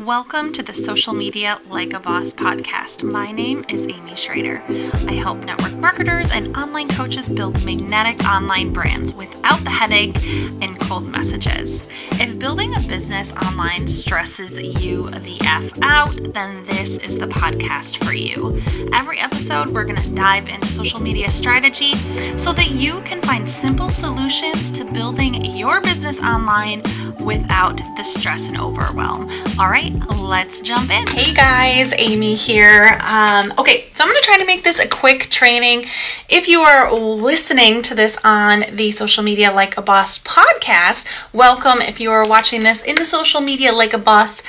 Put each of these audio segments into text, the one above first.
Welcome to the Social Media Like a Boss podcast. My name is Amy Schrader. I help network marketers and online coaches build magnetic online brands without the headache and cold messages. If building a business online stresses you the F out, then this is the podcast for you. Every episode, we're going to dive into social media strategy so that you can find simple solutions to building your business online without the stress and overwhelm. All right, let's jump in. Hey guys, Amy here. Um, okay, so I'm going to try to make this a quick training. If you are listening to this on the Social Media Like a Boss podcast, welcome. If you are watching this in the Social Media Like a Boss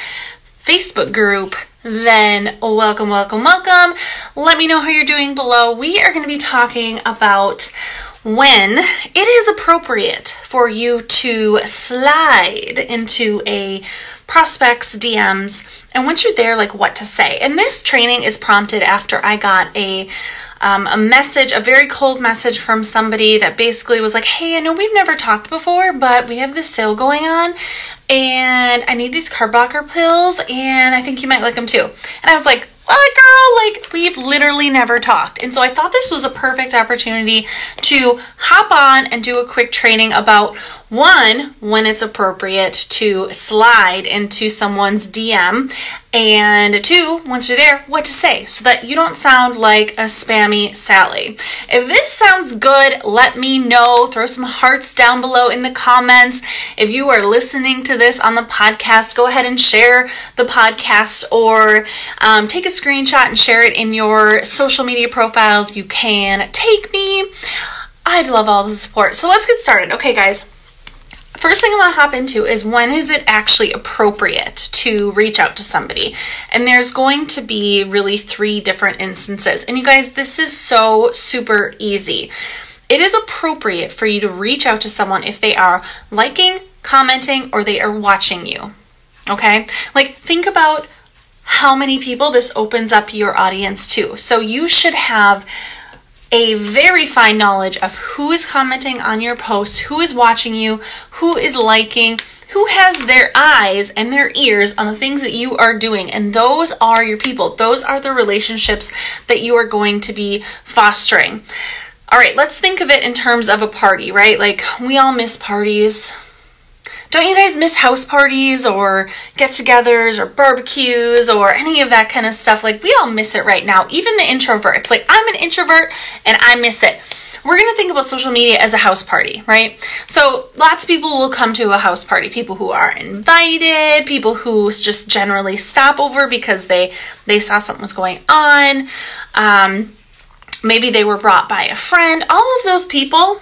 Facebook group, then welcome, welcome, welcome. Let me know how you're doing below. We are going to be talking about when it is appropriate for you to slide into a prospects DMs and once you're there like what to say. And this training is prompted after I got a um, a message, a very cold message from somebody that basically was like, Hey, I know we've never talked before, but we have this sale going on and I need these carb blocker pills and I think you might like them too. And I was like, what, girl? Like, we've literally never talked. And so I thought this was a perfect opportunity to hop on and do a quick training about one, when it's appropriate to slide into someone's DM, and two, once you're there, what to say so that you don't sound like a spammy Sally. If this sounds good, let me know. Throw some hearts down below in the comments. If you are listening to this on the podcast, go ahead and share the podcast or um, take a screenshot and share it in your social media profiles. You can take me. I'd love all the support. So let's get started. Okay, guys first thing I want to hop into is when is it actually appropriate to reach out to somebody? And there's going to be really three different instances. And you guys, this is so super easy. It is appropriate for you to reach out to someone if they are liking, commenting, or they are watching you. Okay? Like, think about how many people this opens up your audience to. So you should have a very fine knowledge of who is commenting on your posts, who is watching you, who is liking, who has their eyes and their ears on the things that you are doing. And those are your people. Those are the relationships that you are going to be fostering. All right, let's think of it in terms of a party, right? Like we all miss parties. Don't you guys miss house parties or get togethers or barbecues or any of that kind of stuff? Like, we all miss it right now. Even the introverts. Like, I'm an introvert and I miss it. We're to think about social media as a house party, right? So, lots of people will come to a house party. People who are invited, people who just generally stop over because they they saw something was going on. Um, maybe they were brought by a friend. All of those people,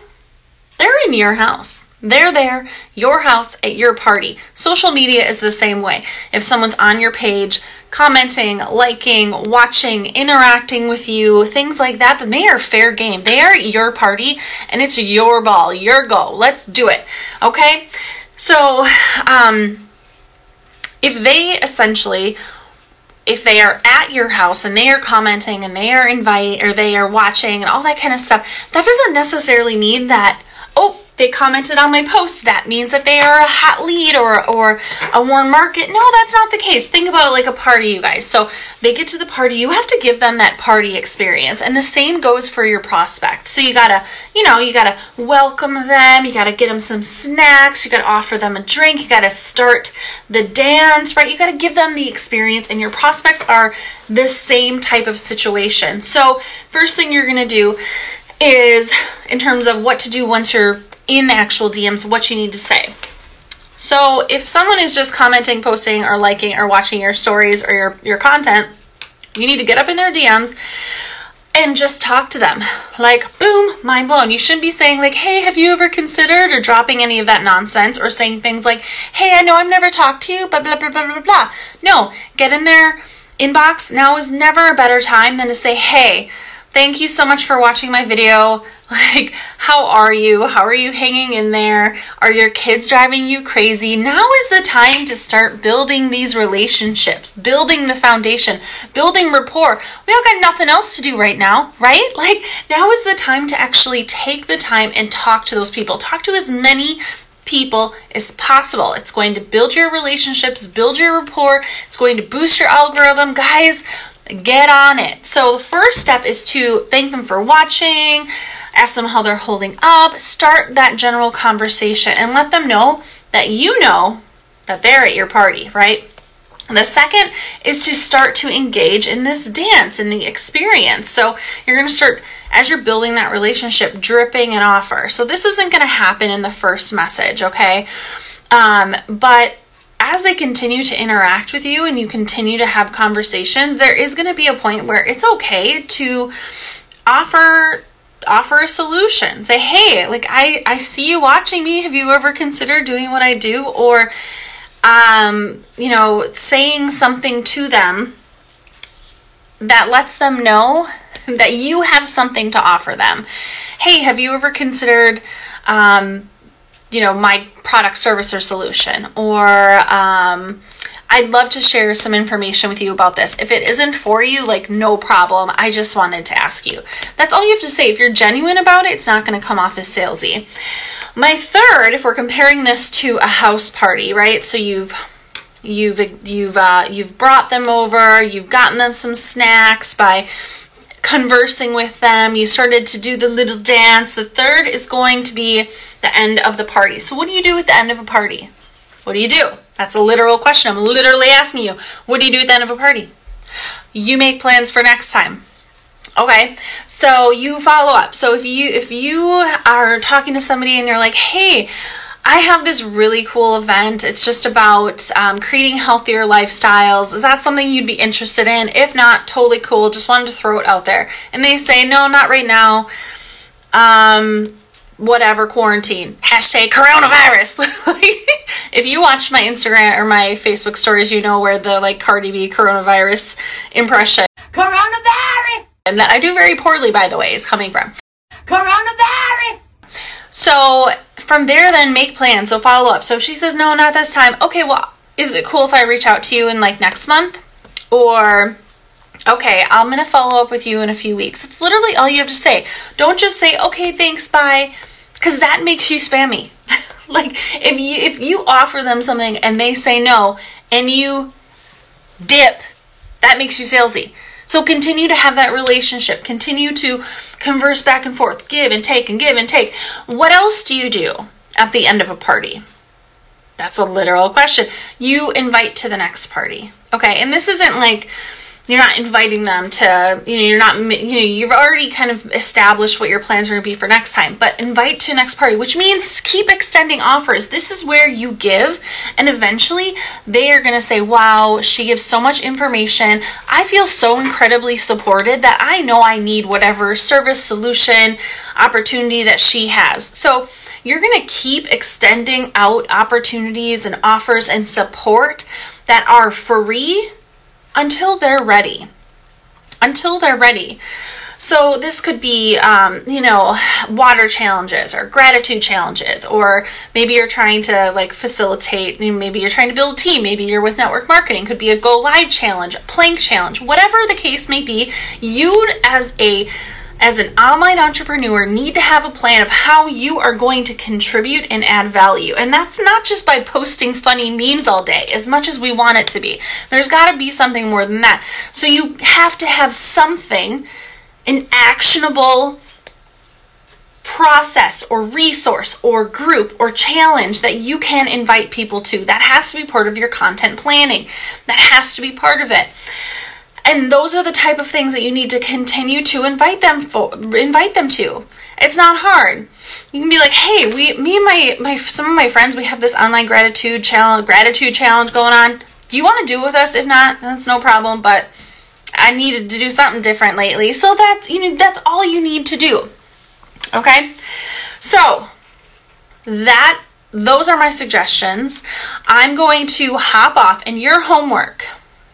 they're in your house they're there, your house, at your party. Social media is the same way. If someone's on your page, commenting, liking, watching, interacting with you, things like that, then they are fair game. They are your party and it's your ball, your go. Let's do it. Okay? So, um, if they essentially if they are at your house and they are commenting and they are invite or they are watching and all that kind of stuff, that doesn't necessarily mean that they commented on my post, that means that they are a hot lead or or a warm market. No, that's not the case. Think about it like a party, you guys. So they get to the party, you have to give them that party experience. And the same goes for your prospect. So you gotta, you know, you gotta welcome them, you gotta get them some snacks, you gotta offer them a drink, you gotta start the dance, right? You gotta give them the experience, and your prospects are the same type of situation. So, first thing you're gonna do is in terms of what to do once you're in the actual DMs what you need to say. So if someone is just commenting, posting, or liking, or watching your stories or your, your content, you need to get up in their DMs and just talk to them. Like, boom, mind blown. You shouldn't be saying, like, hey, have you ever considered, or dropping any of that nonsense, or saying things like, hey, I know I've never talked to you, but blah, blah, blah, blah, blah. No, get in their inbox. Now is never a better time than to say, hey, thank you so much for watching my video. Like, how are you? How are you hanging in there? Are your kids driving you crazy? Now is the time to start building these relationships, building the foundation, building rapport. We all got nothing else to do right now, right? Like, now is the time to actually take the time and talk to those people. Talk to as many people as possible. It's going to build your relationships, build your rapport, it's going to boost your algorithm. Guys, get on it. So, the first step is to thank them for watching, ask them how they're holding up, start that general conversation, and let them know that you know that they're at your party, right? The second is to start to engage in this dance, in the experience. So you're going to start, as you're building that relationship, dripping an offer. So this isn't going to happen in the first message, okay? Um, but as they continue to interact with you and you continue to have conversations, there is going to be a point where it's okay to offer offer a solution. Say, "Hey, like I I see you watching me. Have you ever considered doing what I do?" Or um, you know, saying something to them that lets them know that you have something to offer them. Hey, have you ever considered, um, you know, my product, service, or solution? Or um, I'd love to share some information with you about this. If it isn't for you, like, no problem. I just wanted to ask you. That's all you have to say. If you're genuine about it, it's not going to come off as salesy. My third, if we're comparing this to a house party, right? So you've you've you've uh, you've brought them over, you've gotten them some snacks by conversing with them, you started to do the little dance. The third is going to be the end of the party. So what do you do at the end of a party? What do you do? That's a literal question. I'm literally asking you. What do you do at the end of a party? You make plans for next time. Okay, so you follow up. So if you if you are talking to somebody and you're like, hey, I have this really cool event. It's just about um, creating healthier lifestyles. Is that something you'd be interested in? If not, totally cool. Just wanted to throw it out there. And they say, no, not right now. Um, whatever quarantine. Hashtag coronavirus. if you watch my Instagram or my Facebook stories, you know where the like Cardi B coronavirus impression. Coronavirus and that I do very poorly, by the way, is coming from. Coronavirus! So from there, then make plans. So follow up. So if she says, no, not this time, okay, well, is it cool if I reach out to you in like next month? Or, okay, I'm going to follow up with you in a few weeks. It's literally all you have to say. Don't just say, okay, thanks, bye, because that makes you spammy. like if you if you offer them something and they say no and you dip, that makes you salesy. So continue to have that relationship. Continue to converse back and forth, give and take and give and take. What else do you do at the end of a party? That's a literal question. You invite to the next party. Okay, and this isn't like you're not inviting them to you know you're not you know you've already kind of established what your plans are going to be for next time. But invite to next party which means keep extending offers. This is where you give and eventually they are going to say wow she gives so much information. I feel so incredibly supported that i know i need whatever service solution opportunity that she has. So you're going to keep extending out opportunities and offers and support that are free until they're ready. Until they're ready. So this could be, um, you know, water challenges or gratitude challenges, or maybe you're trying to like facilitate. Maybe you're trying to build a team. Maybe you're with network marketing. Could be a go live challenge, plank challenge, whatever the case may be. You as a as an online entrepreneur need to have a plan of how you are going to contribute and add value. And that's not just by posting funny memes all day, as much as we want it to be. There's got to be something more than that. So you have to have something, an actionable process or resource or group or challenge that you can invite people to. That has to be part of your content planning. That has to be part of it and those are the type of things that you need to continue to invite them for invite them to. It's not hard. You can be like hey we me and my my some of my friends we have this online gratitude challenge gratitude challenge going on. Do you want to do with us? If not that's no problem but i needed to do something different lately. So that's you know that's all you need to do. Okay? So that those are my suggestions. I'm going to hop off and your homework.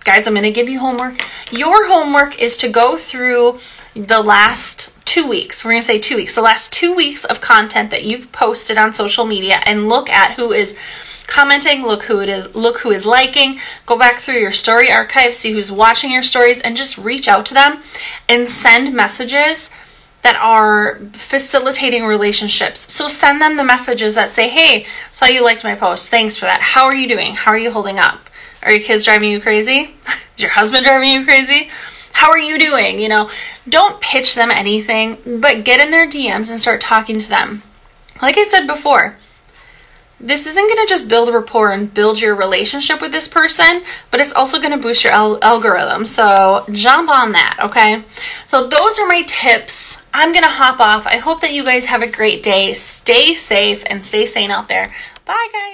Guys, I'm going to give you homework. Your homework is to go through the last two weeks. We're going to say two weeks. The last two weeks of content that you've posted on social media and look at who is commenting, look who it is, look who is liking, go back through your story archive, see who's watching your stories and just reach out to them and send messages that are facilitating relationships. So send them the messages that say, Hey, saw you liked my post. Thanks for that. How are you doing? How are you holding up? Are your kids driving you crazy? Is your husband driving you crazy? How are you doing? You know, don't pitch them anything, but get in their DMs and start talking to them. Like I said before, this isn't going to just build rapport and build your relationship with this person, but it's also going to boost your al- algorithm. So jump on that, okay? So those are my tips. I'm going to hop off. I hope that you guys have a great day. Stay safe and stay sane out there. Bye, guys.